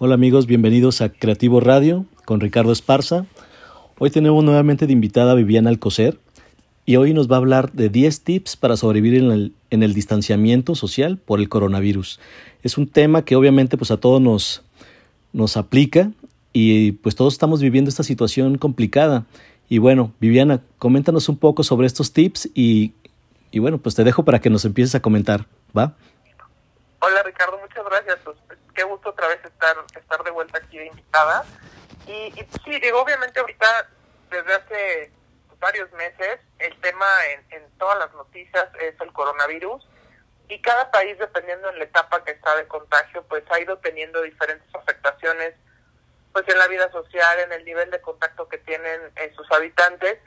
Hola amigos, bienvenidos a Creativo Radio con Ricardo Esparza. Hoy tenemos nuevamente de invitada a Viviana Alcocer y hoy nos va a hablar de 10 tips para sobrevivir en el, en el, distanciamiento social por el coronavirus. Es un tema que obviamente pues a todos nos, nos aplica y pues todos estamos viviendo esta situación complicada. Y bueno, Viviana, coméntanos un poco sobre estos tips y, y bueno, pues te dejo para que nos empieces a comentar, ¿va? Hola Ricardo, muchas gracias. Pues, qué gusto otra vez estar, estar de vuelta aquí de invitada. Y, sí, digo, obviamente ahorita, desde hace varios meses, el tema en, en todas las noticias es el coronavirus. Y cada país, dependiendo en la etapa que está de contagio, pues ha ido teniendo diferentes afectaciones pues en la vida social, en el nivel de contacto que tienen eh, sus habitantes.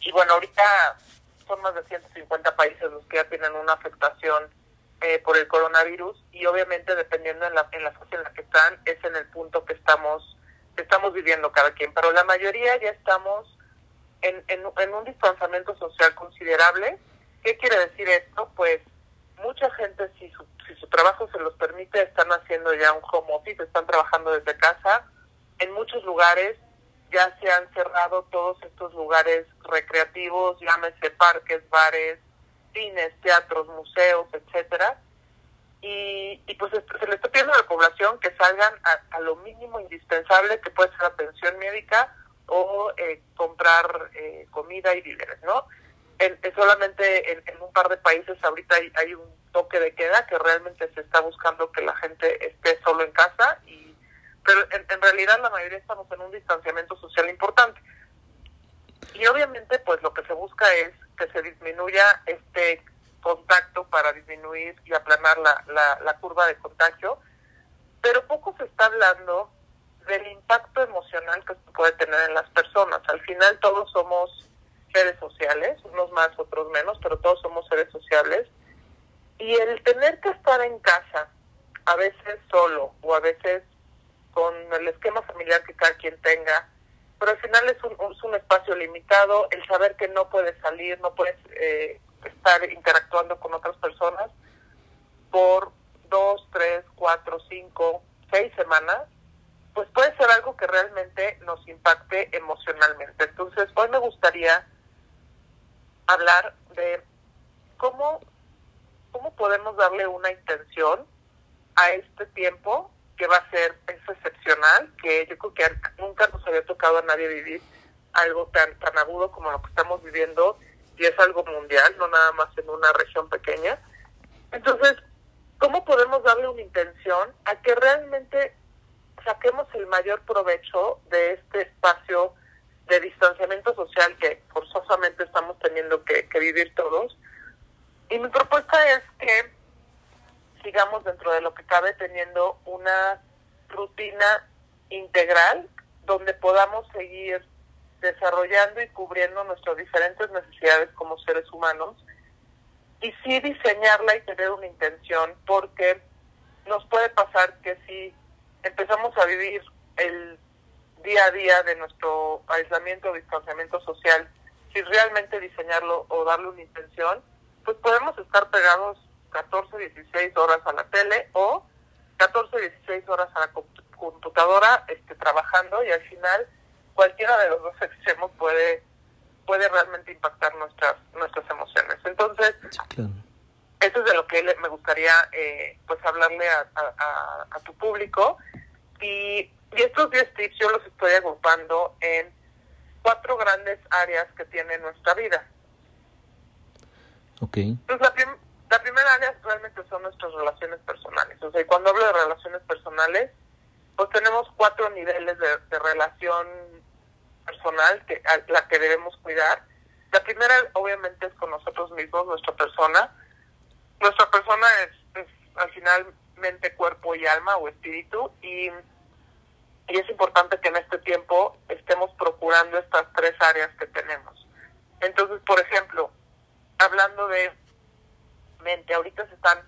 Y bueno, ahorita son más de 150 países los que ya tienen una afectación eh, por el coronavirus y obviamente dependiendo en la, en la fase en la que están es en el punto que estamos estamos viviendo cada quien. Pero la mayoría ya estamos en, en, en un distanciamiento social considerable. Qué quiere decir esto pues mucha gente si su, si su trabajo se los permite están haciendo ya un home office están trabajando desde casa. En muchos lugares ya se han cerrado todos estos lugares recreativos llámese parques bares cines, teatros, museos, etcétera. Y, y pues se le está pidiendo a la población que salgan a, lo mínimo indispensable, que puede ser atención médica o eh, comprar eh, comida y víveres, ¿no? En, en solamente en, en, un par de países ahorita hay, hay, un toque de queda que realmente se está buscando que la gente esté solo en casa y pero en, en realidad la mayoría estamos en un distanciamiento social importante y obviamente pues lo que se busca es que se disminuya este contacto para disminuir y aplanar la, la, curva de contagio, pero poco se está hablando del impacto emocional que puede tener en las personas. Al final todos somos seres sociales, unos más, otros menos, pero todos somos seres sociales. Y el tener que estar en casa, a veces solo o a veces con el esquema familiar que cada quien tenga, pero al final es un, es un espacio limitado, el saber que no puedes salir, no puedes eh, estar interactuando con otras personas por dos, tres, cuatro, cinco, seis semanas, pues puede ser algo que realmente nos impacte emocionalmente. Entonces, hoy me gustaría hablar de cómo, cómo podemos darle una intención a este tiempo que va a ser excepcional, que yo creo que nunca nos había tocado a nadie vivir algo tan tan agudo como lo que estamos viviendo y es algo mundial, no nada más en una región pequeña. Entonces, ¿cómo podemos darle una intención a que realmente saquemos el mayor provecho de este espacio de distanciamiento social que forzosamente estamos teniendo que, que vivir todos? Y mi propuesta es que sigamos dentro de lo que cabe teniendo una rutina integral donde podamos seguir desarrollando y cubriendo nuestras diferentes necesidades como seres humanos y sí diseñarla y tener una intención porque nos puede pasar que si empezamos a vivir el día a día de nuestro aislamiento o distanciamiento social sin realmente diseñarlo o darle una intención, pues podemos estar pegados 14, 16 horas a la tele o 14, 16 horas a la computadora este, trabajando y al final cualquiera de los dos extremos puede puede realmente impactar nuestras nuestras emociones. Entonces, sí, claro. eso es de lo que me gustaría eh, pues hablarle a, a, a, tu público y, y estos 10 tips yo los estoy agrupando en cuatro grandes áreas que tiene nuestra vida. Okay. Entonces, la, prim la primera área realmente son nuestras relaciones personales. O sea, y cuando hablo de relaciones personales, pues tenemos cuatro niveles de, relación personal que a la que debemos cuidar. La primera, obviamente, es con nosotros mismos, nuestra persona. Nuestra persona es, es al final mente, cuerpo y alma o espíritu y, y es importante que en este tiempo estemos procurando estas tres áreas que tenemos. Entonces, por ejemplo, hablando de mente. Ahorita se están,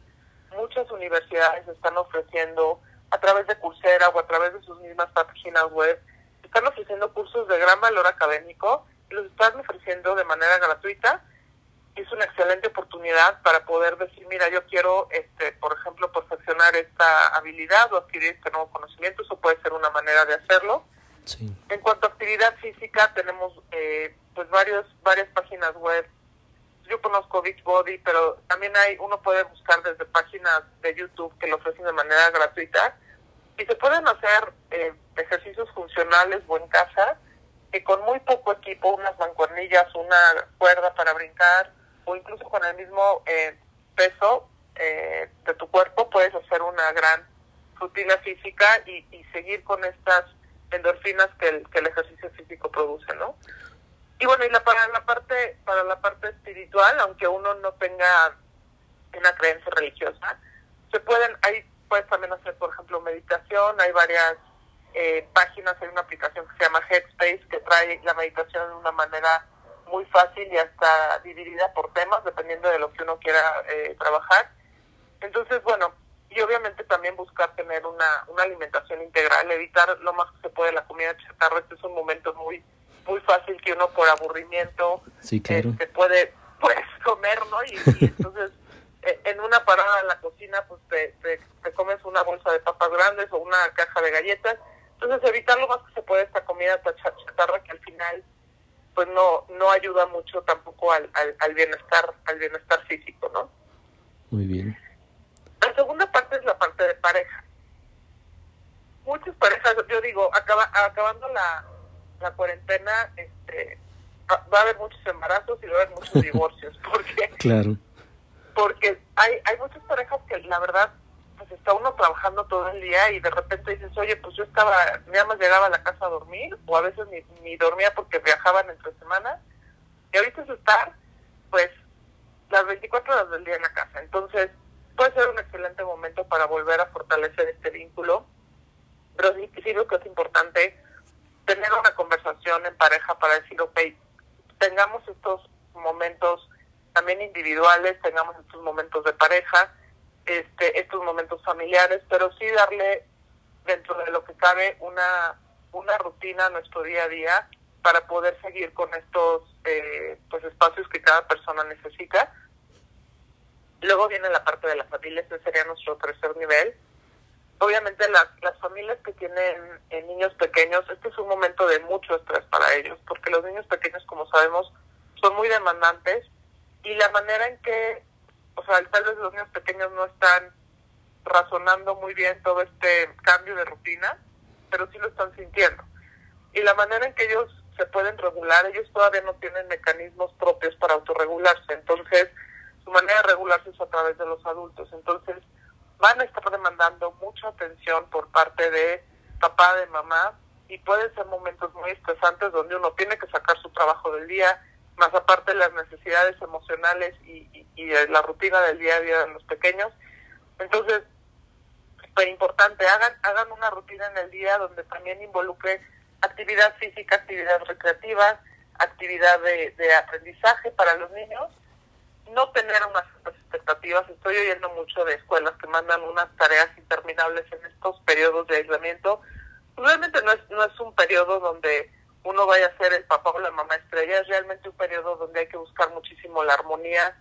muchas universidades están ofreciendo a través de Coursera o a través de sus mismas páginas web, están ofreciendo cursos de gran valor académico y los están ofreciendo de manera gratuita es una excelente oportunidad para poder decir, mira, yo quiero, este, por ejemplo, perfeccionar esta habilidad o adquirir este nuevo conocimiento, eso puede ser una manera de hacerlo. En cuanto a actividad física, tenemos eh, pues varios, varias páginas web. Yo conozco Beachbody, pero también hay, uno puede buscar desde páginas de YouTube que lo ofrecen de manera gratuita. Y se pueden hacer eh, ejercicios funcionales o en casa, que con muy poco equipo, unas mancuernillas, una cuerda para brincar, o incluso con el mismo eh, peso eh, de tu cuerpo, puedes hacer una gran rutina física y, y seguir con estas endorfinas que el, que el ejercicio físico produce, ¿no? Y bueno, y la, para la parte para la parte espiritual, aunque uno no tenga una creencia religiosa, se pueden, hay puedes también hacer, por ejemplo, meditación, hay varias eh, páginas, hay una aplicación que se llama Headspace que trae la meditación de una manera muy fácil y hasta dividida por temas, dependiendo de lo que uno quiera eh, trabajar. Entonces, bueno, y obviamente también buscar tener una, una alimentación integral, evitar lo más que se puede la comida chatarra. Este es un momento muy muy fácil que uno por aburrimiento sí, claro. este, puede pues comer, ¿no? Y, entonces eh, en una parada en la cocina pues te, te, comes una bolsa de papas grandes o una caja de galletas. Entonces evitar lo más que se puede esta comida chatarra que al final pues no no ayuda mucho tampoco al, al, al bienestar al bienestar físico, ¿no? Muy bien. La segunda parte es la parte de pareja. Muchas parejas, yo digo, acaba, acabando la, la cuarentena, este, va a haber muchos embarazos y va a haber muchos divorcios. porque Claro. Porque hay, hay muchas parejas que la verdad, pues está uno trabajando todo el día y de repente dices, oye, pues yo estaba, nada más llegaba a la casa a dormir o a veces ni, ni dormía porque viajaban entre semanas. Y ahorita es estar, pues, las 24 horas del día en la casa. Entonces, puede ser un excelente momento para volver a fortalecer este vínculo, pero sí, sí creo que es importante tener una conversación en pareja para decir, ok, tengamos estos momentos también individuales, tengamos estos momentos de pareja, este, estos momentos familiares, pero sí darle dentro de lo que cabe una, una rutina a nuestro día a día para poder seguir con estos eh, pues espacios que cada persona necesita Luego viene la parte de la familia, ese sería nuestro tercer nivel. Obviamente las, las familias que tienen eh, niños pequeños, este es un momento de mucho estrés para ellos, porque los niños pequeños, como sabemos, son muy demandantes y la manera en que, o sea, tal vez los niños pequeños no están razonando muy bien todo este cambio de rutina, pero sí lo están sintiendo. Y la manera en que ellos se pueden regular, ellos todavía no tienen mecanismos propios para autorregularse. Entonces, su manera de regularse es a través de los adultos. Entonces, van a estar demandando mucha atención por parte de papá, de mamá, y pueden ser momentos muy estresantes donde uno tiene que sacar su trabajo del día, más aparte de las necesidades emocionales y, y, la rutina del día a día de los pequeños. Entonces, súper importante, hagan, hagan una rutina en el día donde también involucre actividad física, actividad recreativa, actividad de, de aprendizaje para los niños no tener unas expectativas. Estoy oyendo mucho de escuelas que mandan unas tareas interminables en estos periodos de aislamiento. Realmente no es, no es un periodo donde uno vaya a ser el papá o la mamá estrella, es realmente un periodo donde hay que buscar muchísimo la armonía,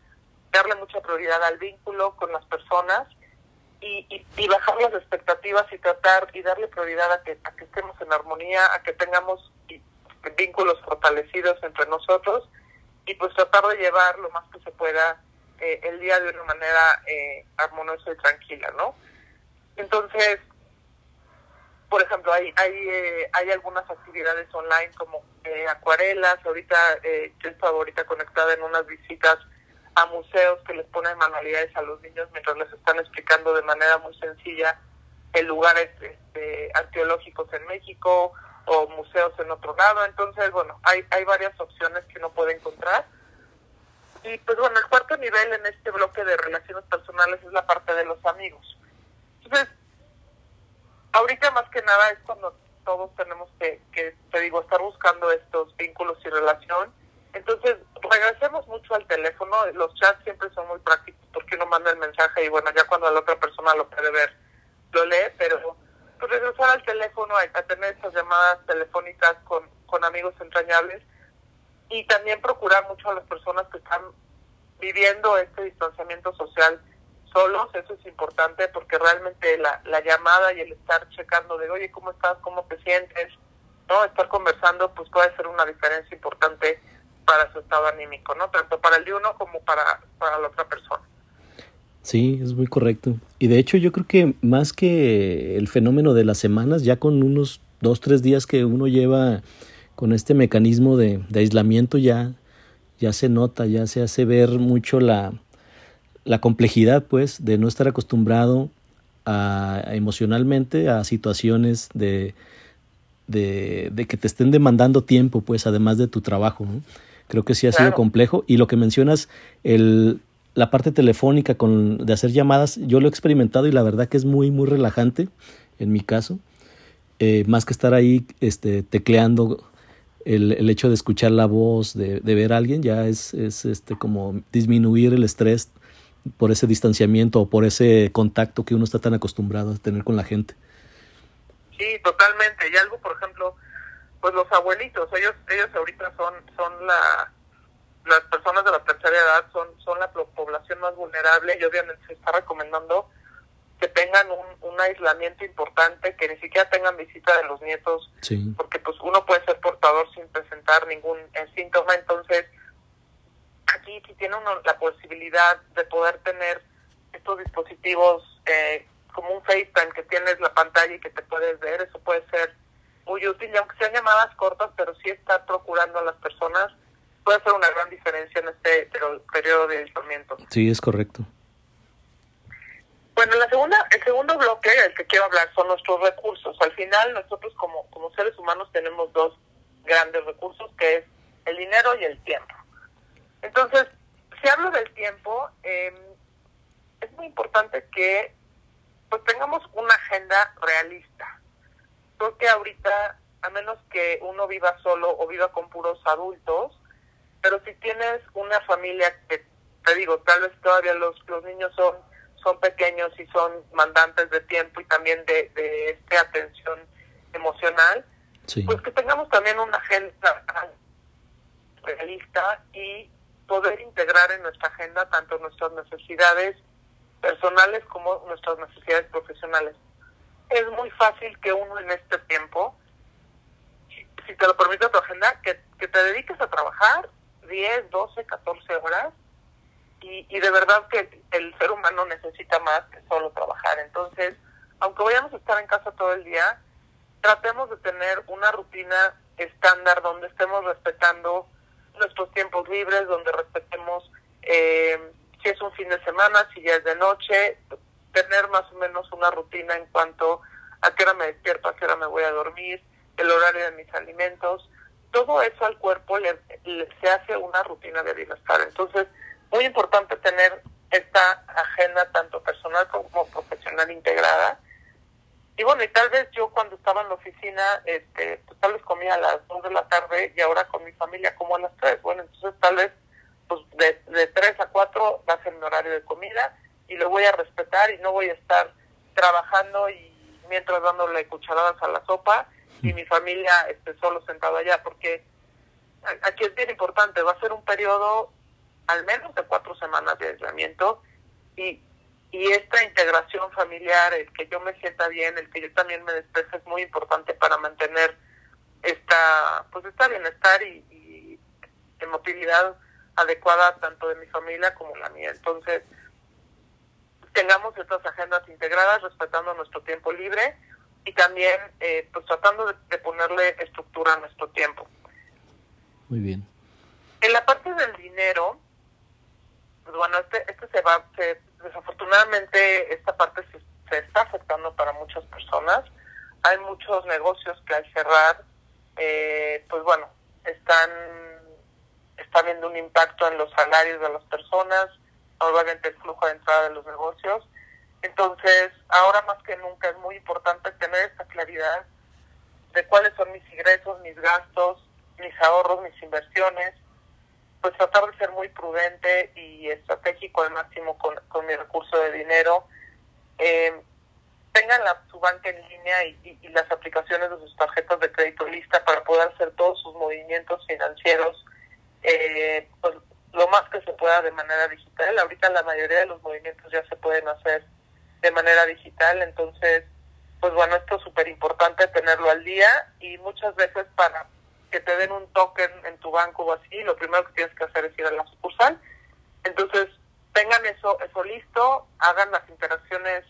darle mucha prioridad al vínculo con las personas y, y, y bajar las expectativas y tratar y darle prioridad a que, a que estemos en armonía, a que tengamos vínculos fortalecidos entre nosotros y pues tratar de llevar lo más que se pueda eh, el día de una manera eh, armoniosa y tranquila, ¿no? Entonces, por ejemplo, hay hay, eh, hay algunas actividades online como eh, acuarelas, ahorita eh, yo estaba ahorita conectada en unas visitas a museos que les ponen manualidades a los niños mientras les están explicando de manera muy sencilla el lugares este, arqueológicos en México, o museos en otro lado. Entonces, bueno, hay, hay varias opciones que uno puede encontrar. Y pues bueno, el cuarto nivel en este bloque de relaciones personales es la parte de los amigos. Entonces, ahorita más que nada es cuando todos tenemos que, que, te digo, estar buscando estos vínculos y relación. Entonces, regresemos mucho al teléfono. Los chats siempre son muy prácticos porque uno manda el mensaje y bueno, ya cuando la otra persona lo puede ver, lo lee, pero pues, regresar al teléfono, a, tener esas llamadas telefónicas con, con amigos entrañables y también procurar mucho a las personas que están viviendo este distanciamiento social solos, eso es importante porque realmente la, la llamada y el estar checando de, oye, ¿cómo estás? ¿Cómo te sientes? ¿No? Estar conversando, pues puede ser una diferencia importante para su estado anímico, ¿no? Tanto para el de uno como para, para la otra persona. Sí, es muy correcto. Y de hecho yo creo que más que el fenómeno de las semanas, ya con unos dos, tres días que uno lleva con este mecanismo de, de aislamiento ya, ya se nota, ya se hace ver mucho la, la complejidad, pues, de no estar acostumbrado a, emocionalmente a situaciones de, de, de, que te estén demandando tiempo, pues, además de tu trabajo. Creo que sí ha sido complejo. Y lo que mencionas, el, la parte telefónica con, de hacer llamadas, yo lo he experimentado y la verdad que es muy, muy relajante en mi caso. Eh, más que estar ahí este, tecleando el, el, hecho de escuchar la voz, de, de ver a alguien, ya es, es este, como disminuir el estrés por ese distanciamiento o por ese contacto que uno está tan acostumbrado a tener con la gente. Sí, totalmente. Y algo, por ejemplo, pues los abuelitos, ellos ellos ahorita son son la las personas de la tercera edad son son la población más vulnerable y obviamente se está recomendando que tengan un, un aislamiento importante, que ni siquiera tengan visita de los nietos, sí. porque pues uno puede ser portador sin presentar ningún eh, síntoma, entonces aquí si tiene uno la posibilidad de poder tener estos dispositivos eh, como un FaceTime que tienes la pantalla y que te puedes ver, eso puede ser muy útil, y aunque sean llamadas cortas, pero sí estar procurando a las personas, puede hacer una gran diferencia en este periodo de aislamiento. Sí, es correcto. Bueno, la segunda, el segundo bloque del que quiero hablar son nuestros recursos. Al final, nosotros como, como seres humanos tenemos dos grandes recursos, que es el dinero y el tiempo. Entonces, si hablo del tiempo, eh, es muy importante que pues tengamos una agenda realista. Creo que ahorita, a menos que uno viva solo o viva con puros adultos, pero si tienes una familia que, te digo, tal vez todavía los, los niños son, son pequeños y son mandantes de tiempo y también de, de este atención emocional, sí. pues que tengamos también una agenda realista y poder integrar en nuestra agenda tanto nuestras necesidades personales como nuestras necesidades profesionales. Es muy fácil que uno en este tiempo, si te lo permite tu agenda, que, que te dediques a trabajar 10, 12, 14 horas y, y de verdad que el ser humano necesita más que solo trabajar. Entonces, aunque vayamos a estar en casa todo el día, tratemos de tener una rutina estándar donde estemos respetando nuestros tiempos libres, donde respetemos eh, si es un fin de semana, si ya es de noche, tener más o menos una rutina en cuanto a qué hora me despierto, a qué hora me voy a dormir, el horario de mis alimentos. Todo eso al cuerpo le, se hace una rutina de bienestar. Entonces, muy importante tener esta agenda tanto personal como profesional integrada. Y bueno, y tal vez yo cuando estaba en la oficina, este, pues tal vez comía a las 2 de la tarde y ahora con mi familia como a las 3. Bueno, entonces tal vez pues de, de 3 a 4 va a mi horario de comida y lo voy a respetar y no voy a estar trabajando y mientras dándole cucharadas a la sopa y mi familia esté solo sentado allá, porque aquí es bien importante, va a ser un periodo al menos de cuatro semanas de aislamiento y y esta integración familiar, el que yo me sienta bien, el que yo también me despeje es muy importante para mantener esta, pues esta bienestar y, y emotividad adecuada tanto de mi familia como la mía. Entonces, tengamos estas agendas integradas, respetando nuestro tiempo libre y también eh, pues tratando de, de ponerle estructura a nuestro tiempo. Muy bien. En la parte del dinero, pues bueno, este, este se va, se, desafortunadamente esta parte se, se, está afectando para muchas personas. Hay muchos negocios que al cerrar, eh, pues bueno, están está habiendo un impacto en los salarios de las personas, obviamente el flujo de entrada de los negocios. Entonces, ahora más que nunca es muy importante tener esta claridad de cuáles son mis ingresos, mis gastos, mis ahorros, mis inversiones, pues tratar de ser muy prudente y estratégico al máximo con, con mi recurso de dinero. Eh, tengan la, su banca en línea y, y, y, las aplicaciones de sus tarjetas de crédito lista para poder hacer todos sus movimientos financieros, eh, pues, lo más que se pueda de manera digital. Ahorita la mayoría de los movimientos ya se pueden hacer de manera digital, entonces, pues bueno, esto es súper importante tenerlo al día y muchas veces para que te den un token en tu banco o así, lo primero que tienes que hacer es ir a la sucursal. Entonces, tengan eso, eso listo, hagan las interacciones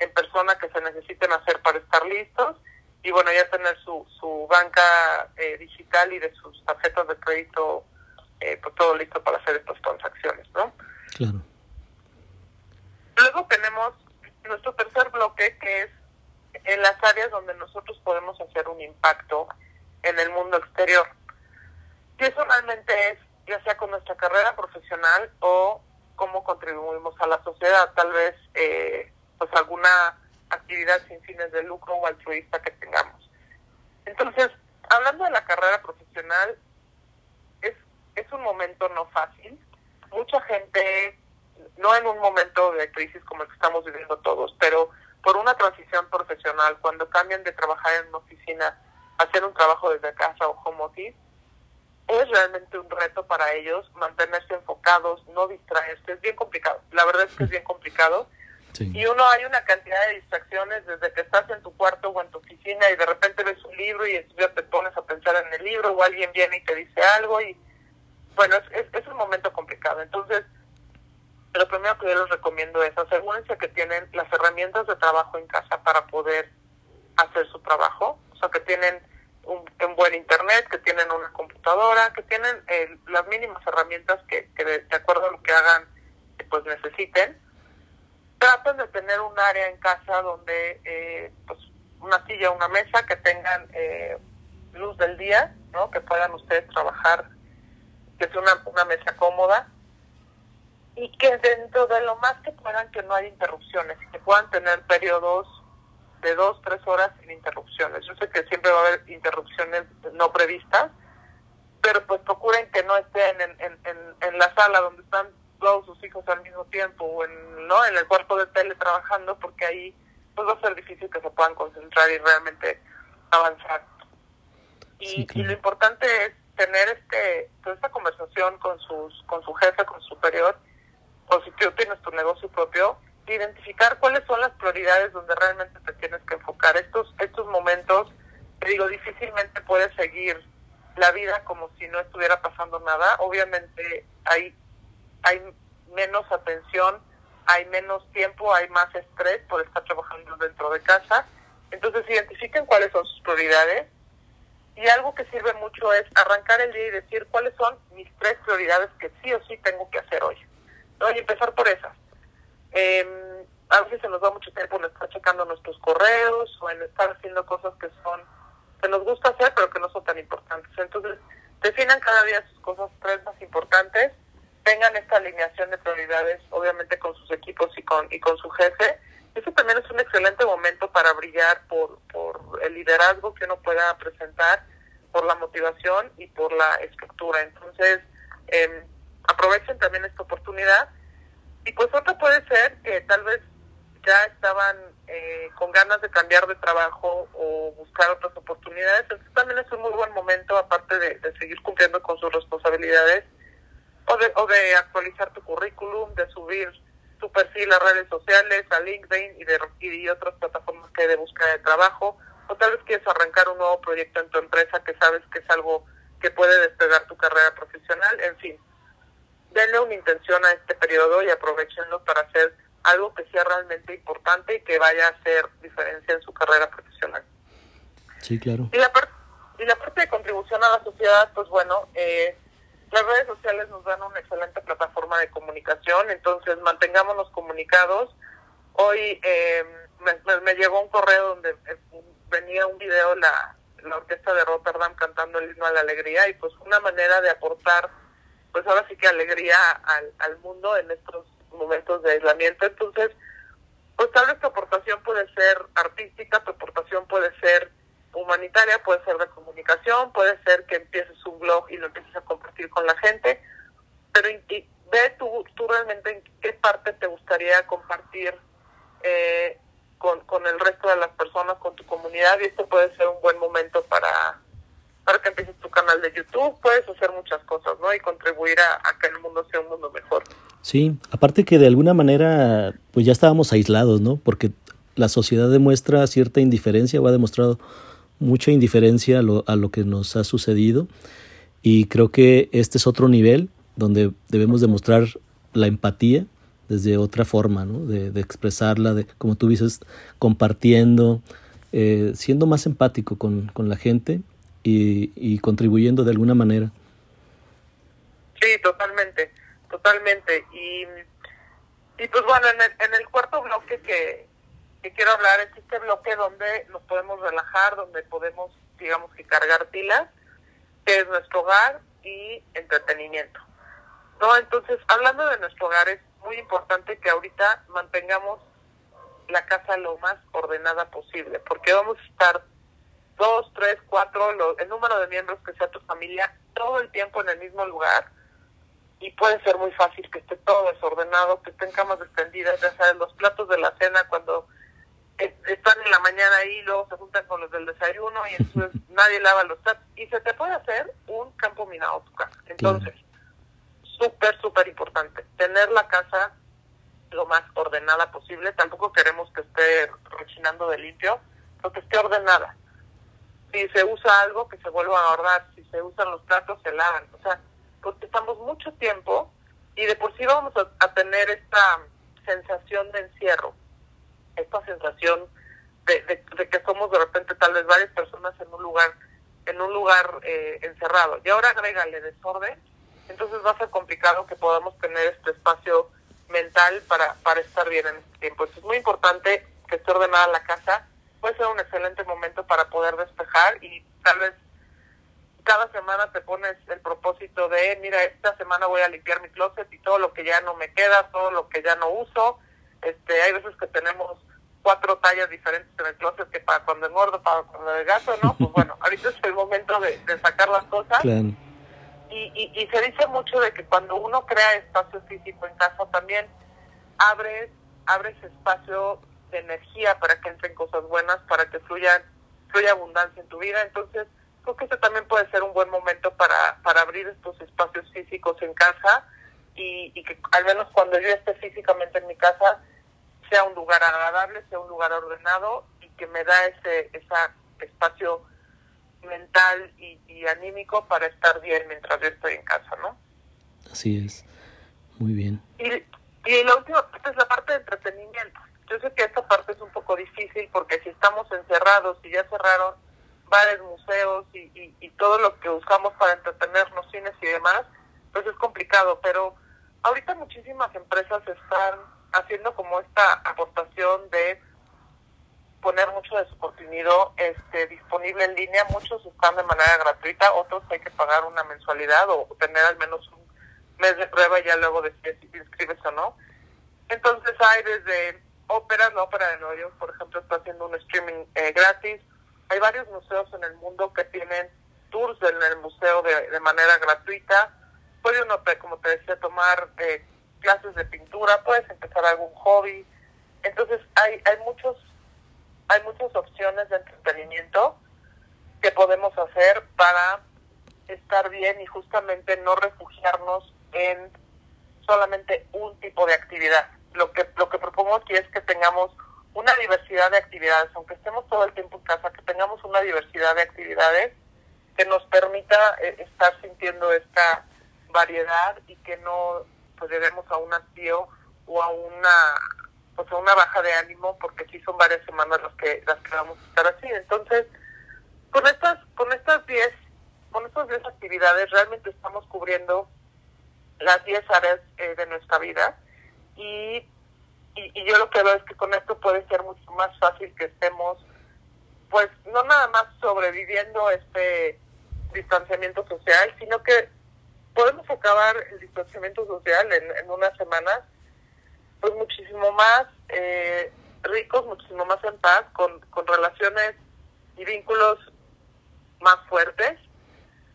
en persona que se necesiten hacer para estar listos y bueno, ya tener su, su banca eh, digital y de sus tarjetas de crédito, eh, pues todo listo para hacer estas transacciones, ¿no? Claro. Luego tenemos nuestro tercer bloque que es en las áreas donde nosotros podemos hacer un impacto en el mundo exterior. Y eso realmente es ya sea con nuestra carrera profesional o cómo contribuimos a la sociedad, tal vez eh, pues alguna actividad sin fines de lucro o altruista que tengamos. Entonces, hablando de la carrera profesional, es, es un momento no fácil. Mucha gente, no en un momento de crisis como el que estamos viviendo todos, pero por una transición profesional, cuando cambian de trabajar en una oficina a hacer un trabajo desde casa o home office, es realmente un reto para ellos mantenerse enfocados, no distraerse. Es bien complicado. La verdad es que es bien complicado. Y uno hay una cantidad de distracciones desde que estás en tu cuarto o en tu oficina y de repente ves un libro y ya te pones a pensar en el libro o alguien viene y te dice algo y bueno, es, es, un momento complicado. Entonces, lo primero que yo les recomiendo es asegúrense que tienen las herramientas de trabajo en casa para poder hacer su trabajo, o sea, que tienen un, buen internet, que tienen una computadora, que tienen eh, las mínimas herramientas que, que de, de, acuerdo a lo que hagan, pues necesiten traten de tener un área en casa donde, eh, pues, una silla, una mesa, que tengan eh, luz del día, ¿no? Que puedan ustedes trabajar, que sea una, una mesa cómoda y que dentro de lo más que puedan que no haya interrupciones, que puedan tener periodos de dos, tres horas sin interrupciones. Yo sé que siempre va a haber interrupciones no previstas, pero pues procuren que no estén en, en, en, en la sala donde están todos sus hijos al mismo tiempo o en, ¿no? en el cuarto de tele trabajando porque ahí pues va a ser difícil que se puedan concentrar y realmente avanzar. Y, y lo importante es tener este toda esta conversación con sus con su jefe, con su superior, o si tú tienes tu negocio propio, identificar cuáles son las prioridades donde realmente te tienes que enfocar. Estos estos momentos, te digo, difícilmente puedes seguir la vida como si no estuviera pasando nada. Obviamente hay hay menos atención, hay menos tiempo, hay más estrés por estar trabajando dentro de casa. Entonces identifiquen cuáles son sus prioridades y algo que sirve mucho es arrancar el día y decir cuáles son mis tres prioridades que sí o sí tengo que hacer hoy. Y empezar por esas. Eh, a veces se nos va mucho tiempo en estar checando nuestros correos o en estar haciendo cosas que son que nos gusta hacer pero que no son tan importantes. Entonces, definan cada día sus cosas tres más importantes tengan esta alineación de prioridades, obviamente con sus equipos y con, y con su jefe. Eso también es un excelente momento para brillar por, por el liderazgo que uno pueda presentar, por la motivación y por la estructura. Entonces, eh, aprovechen también esta oportunidad. Y pues otra puede ser que tal vez ya estaban eh, con ganas de cambiar de trabajo o buscar otras oportunidades. Entonces también es un muy buen momento, aparte de, de seguir cumpliendo con sus responsabilidades, o de, o de actualizar tu currículum, de subir tu perfil a redes sociales, a LinkedIn y de y otras plataformas que hay de búsqueda de trabajo, o tal vez quieres arrancar un nuevo proyecto en tu empresa que sabes que es algo que puede despegar tu carrera profesional, en fin. Denle una intención a este periodo y aprovechenlo para hacer algo que sea realmente importante y que vaya a hacer diferencia en su carrera profesional. Sí, claro. Y la, parte y la parte de contribución a la sociedad, pues bueno, eh, las redes sociales nos dan una excelente plataforma de comunicación, entonces mantengámonos comunicados. Hoy eh, me, me, llegó un correo donde eh, venía un video la, la orquesta de Rotterdam cantando el himno a la alegría y pues una manera de aportar, pues ahora sí que alegría al, al mundo en estos momentos de aislamiento. Entonces, pues tal vez tu aportación puede ser artística, tu aportación puede ser humanitaria, puede ser de comunicación, puede ser que empieces un blog y lo empieces a compartir con la gente, pero ve tú, tú realmente en qué parte te gustaría compartir eh, con, con el resto de las personas, con tu comunidad, y esto puede ser un buen momento para, para que empieces tu canal de YouTube, puedes hacer muchas cosas, ¿no? Y contribuir a, a, que el mundo sea un mundo mejor. Sí, aparte que de alguna manera, pues ya estábamos aislados, ¿no? Porque la sociedad demuestra cierta indiferencia o ha demostrado mucha indiferencia a lo, a lo que nos ha sucedido y creo que este es otro nivel donde debemos demostrar la empatía desde otra forma, ¿no? de, de expresarla, de, como tú dices, compartiendo, eh, siendo más empático con, con la gente y, y, contribuyendo de alguna manera. Sí, totalmente, totalmente. Y, y pues bueno, en el, en el cuarto bloque que, que quiero hablar es este bloque donde nos podemos relajar, donde podemos, digamos que cargar pilas, que es nuestro hogar y entretenimiento. ¿No? Entonces, hablando de nuestro hogar, es muy importante que ahorita mantengamos la casa lo más ordenada posible, porque vamos a estar dos, tres, cuatro, lo, el número de miembros que sea tu familia, todo el tiempo en el mismo lugar, y puede ser muy fácil que esté todo desordenado, que estén camas extendidas, ya sabes, los platos de la cena cuando están en la mañana ahí, y luego se juntan con los del desayuno y entonces nadie lava los platos. Y se te puede hacer un campo minado tu casa. Entonces, súper, súper importante, tener la casa lo más ordenada posible. Tampoco queremos que esté rechinando de limpio, pero que esté ordenada. Si se usa algo, que se vuelva a guardar. Si se usan los platos, se lavan. O sea, porque estamos mucho tiempo y de por sí vamos a, tener esta sensación de encierro esta sensación de, de, de, que somos de repente tal vez varias personas en un lugar en un lugar eh, encerrado y ahora agrégale desorden entonces va a ser complicado que podamos tener este espacio mental para para estar bien en este tiempo Entonces, es muy importante que esté ordenada la casa puede ser un excelente momento para poder despejar y tal vez cada semana te pones el propósito de mira esta semana voy a limpiar mi closet y todo lo que ya no me queda todo lo que ya no uso este, hay veces que tenemos cuatro tallas diferentes en el closet que para cuando engordo, para cuando gato, ¿no? Pues bueno, ahorita es el momento de, de sacar las cosas. Claro. Y, y, y, se dice mucho de que cuando uno crea espacio físico en casa también abres, abres espacio de energía para que entren cosas buenas, para que fluyan, fluya abundancia en tu vida. Entonces, creo que este también puede ser un buen momento para, para abrir estos espacios físicos en casa y, y que al menos cuando yo esté físicamente en mi casa, sea un lugar agradable, sea un lugar ordenado y que me da ese, ese espacio mental y, y, anímico para estar bien mientras yo estoy en casa, ¿no? Así es, muy bien. Y, y la última parte es la parte de entretenimiento. Yo sé que esta parte es un poco difícil porque si estamos encerrados y ya cerraron bares, museos y, todo lo que usamos para entretenernos, cines y demás, pues es complicado, pero ahorita muchísimas empresas están haciendo como esta aportación de poner mucho de su contenido este, disponible en línea. Muchos están de manera gratuita, otros hay que pagar una mensualidad o tener al menos un mes de prueba y ya luego decides si te inscribes o no. Entonces hay desde óperas, la ópera de Nueva York, por ejemplo, está haciendo un streaming eh, gratis. Hay varios museos en el mundo que tienen tours en el museo de, manera gratuita. Puede uno, como te decía, tomar eh, clases de pintura, puedes empezar algún hobby. Entonces hay, hay muchos hay muchas opciones de entretenimiento que podemos hacer para estar bien y justamente no refugiarnos en solamente un tipo de actividad. Lo que lo que propongo aquí es que tengamos una diversidad de actividades, aunque estemos todo el tiempo en casa, que tengamos una diversidad de actividades que nos permita eh, estar sintiendo esta variedad y que no pues lleguemos a un hastío o a una pues a una baja de ánimo porque sí son varias semanas las que las que vamos a estar así. Entonces con estas con estas 10 con estas 10 actividades realmente estamos cubriendo las 10 áreas eh, de nuestra vida y, y, yo lo que veo es que con esto puede ser mucho más fácil que estemos pues no nada más sobreviviendo este distanciamiento social sino que podemos acabar el distanciamiento social en, en unas semanas, pues muchísimo más eh, ricos, muchísimo más en paz, con, con relaciones y vínculos más fuertes.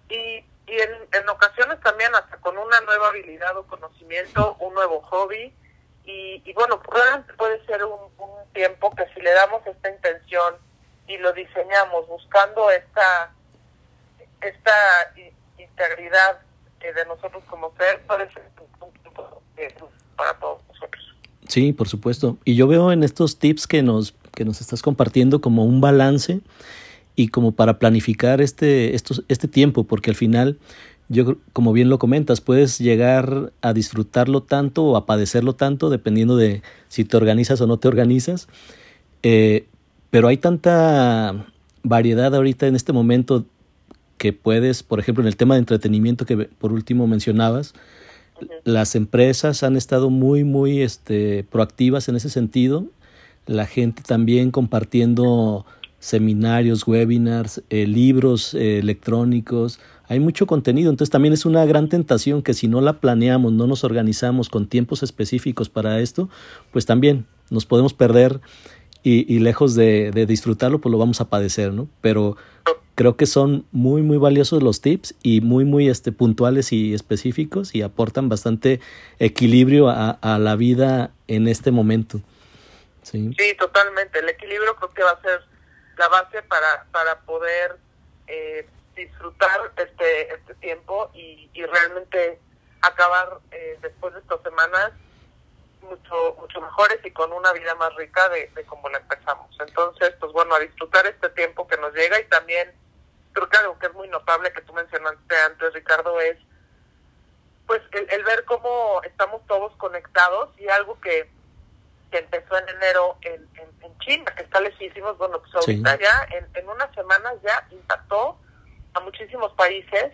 Y, y en, en ocasiones también hasta con una nueva habilidad o conocimiento, un nuevo hobby y, y bueno, realmente puede ser un, tiempo que si le damos esta intención y lo diseñamos buscando esta esta integridad de nosotros como ser puede ser un punto para todos nosotros. Sí, por supuesto. Y yo veo en estos tips que nos, que nos estás compartiendo como un balance y como para planificar este, estos, este tiempo, porque al final, yo como bien lo comentas, puedes llegar a disfrutarlo tanto o a padecerlo tanto, dependiendo de si te organizas o no te organizas. Eh, pero hay tanta variedad ahorita en este momento que puedes, por ejemplo, en el tema de entretenimiento que por último mencionabas, las empresas han estado muy, muy este, proactivas en ese sentido. La gente también compartiendo seminarios, webinars, eh, libros eh, electrónicos. Hay mucho contenido, entonces también es una gran tentación que si no la planeamos, no nos organizamos con tiempos específicos para esto, pues también nos podemos perder y, lejos de, disfrutarlo, pues lo vamos a padecer, ¿no? Pero creo que son muy, muy valiosos los tips y muy, muy este, puntuales y específicos y aportan bastante equilibrio a, a la vida en este momento. Sí. sí, totalmente. El equilibrio creo que va a ser la base para, para poder eh, disfrutar este, este tiempo y, y realmente acabar eh, después de estas semanas mucho mucho mejores y con una vida más rica de, de como la empezamos. Entonces, pues bueno, a disfrutar este tiempo que nos llega y también creo que algo que es muy notable que tú mencionaste antes, Ricardo, es pues el, el ver cómo estamos todos conectados y algo que, que empezó en enero en, en, en, China, que está lejísimos, bueno, pues ahorita sí. ya en, en unas semanas ya impactó a muchísimos países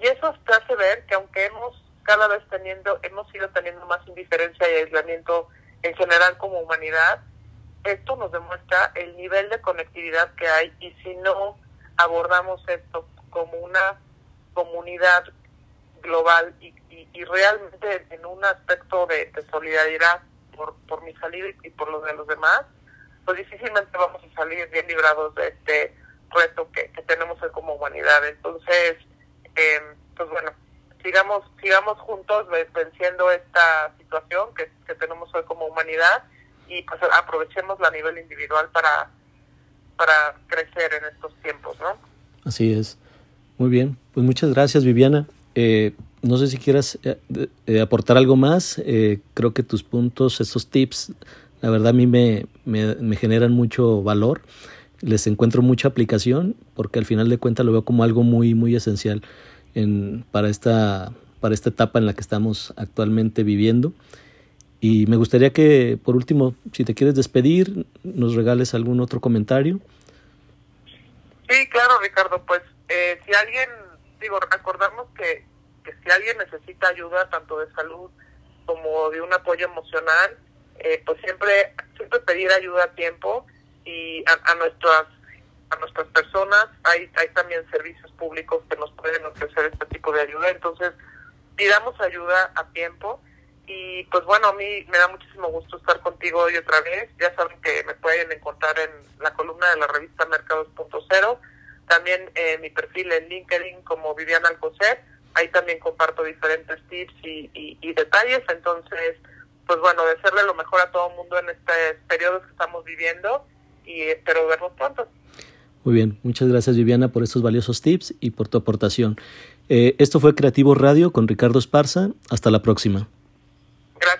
y eso te hace ver que aunque hemos cada vez teniendo, hemos ido teniendo más indiferencia y aislamiento en general como humanidad, esto nos demuestra el nivel de conectividad que hay y si no abordamos esto como una comunidad global y, y, y realmente en un aspecto de, de solidaridad por, por mi salida y por los de los demás, pues difícilmente vamos a salir bien librados de este reto que, tenemos como humanidad. Entonces, eh, pues bueno, sigamos sigamos juntos venciendo esta situación que, tenemos hoy como humanidad y pues a nivel individual para para crecer en estos tiempos, ¿no? Así es. Muy bien. Pues muchas gracias, Viviana. Eh, no sé si quieras eh, eh, aportar algo más. Creo que tus puntos, estos tips, la verdad a mí me, me, generan mucho valor. Les encuentro mucha aplicación porque al final de cuentas lo veo como algo muy, muy esencial en, para, esta, para esta etapa en la que estamos actualmente viviendo. Y me gustaría que, por último, si te quieres despedir, nos regales algún otro comentario. Sí, claro, Ricardo. Pues eh, si alguien, digo, recordarnos que, que si alguien necesita ayuda, tanto de salud como de un apoyo emocional, eh, pues siempre, siempre pedir ayuda a tiempo y a, a nuestras a nuestras personas. Hay, hay también servicios públicos que nos pueden ofrecer este tipo de ayuda. Entonces, pidamos ayuda a tiempo. Y pues bueno, a mí me da muchísimo gusto estar contigo hoy otra vez. Ya saben que me pueden encontrar en la columna de la revista Mercados.0, también en mi perfil en LinkedIn como Viviana Alcocer. Ahí también comparto diferentes tips y, y, detalles. Entonces, pues bueno, desearle lo mejor a todo el mundo en este periodo que estamos viviendo y espero vernos pronto. Muy bien, muchas gracias Viviana por estos valiosos tips y por tu aportación. Eh, esto fue Creativo Radio con Ricardo Esparza. Hasta la próxima.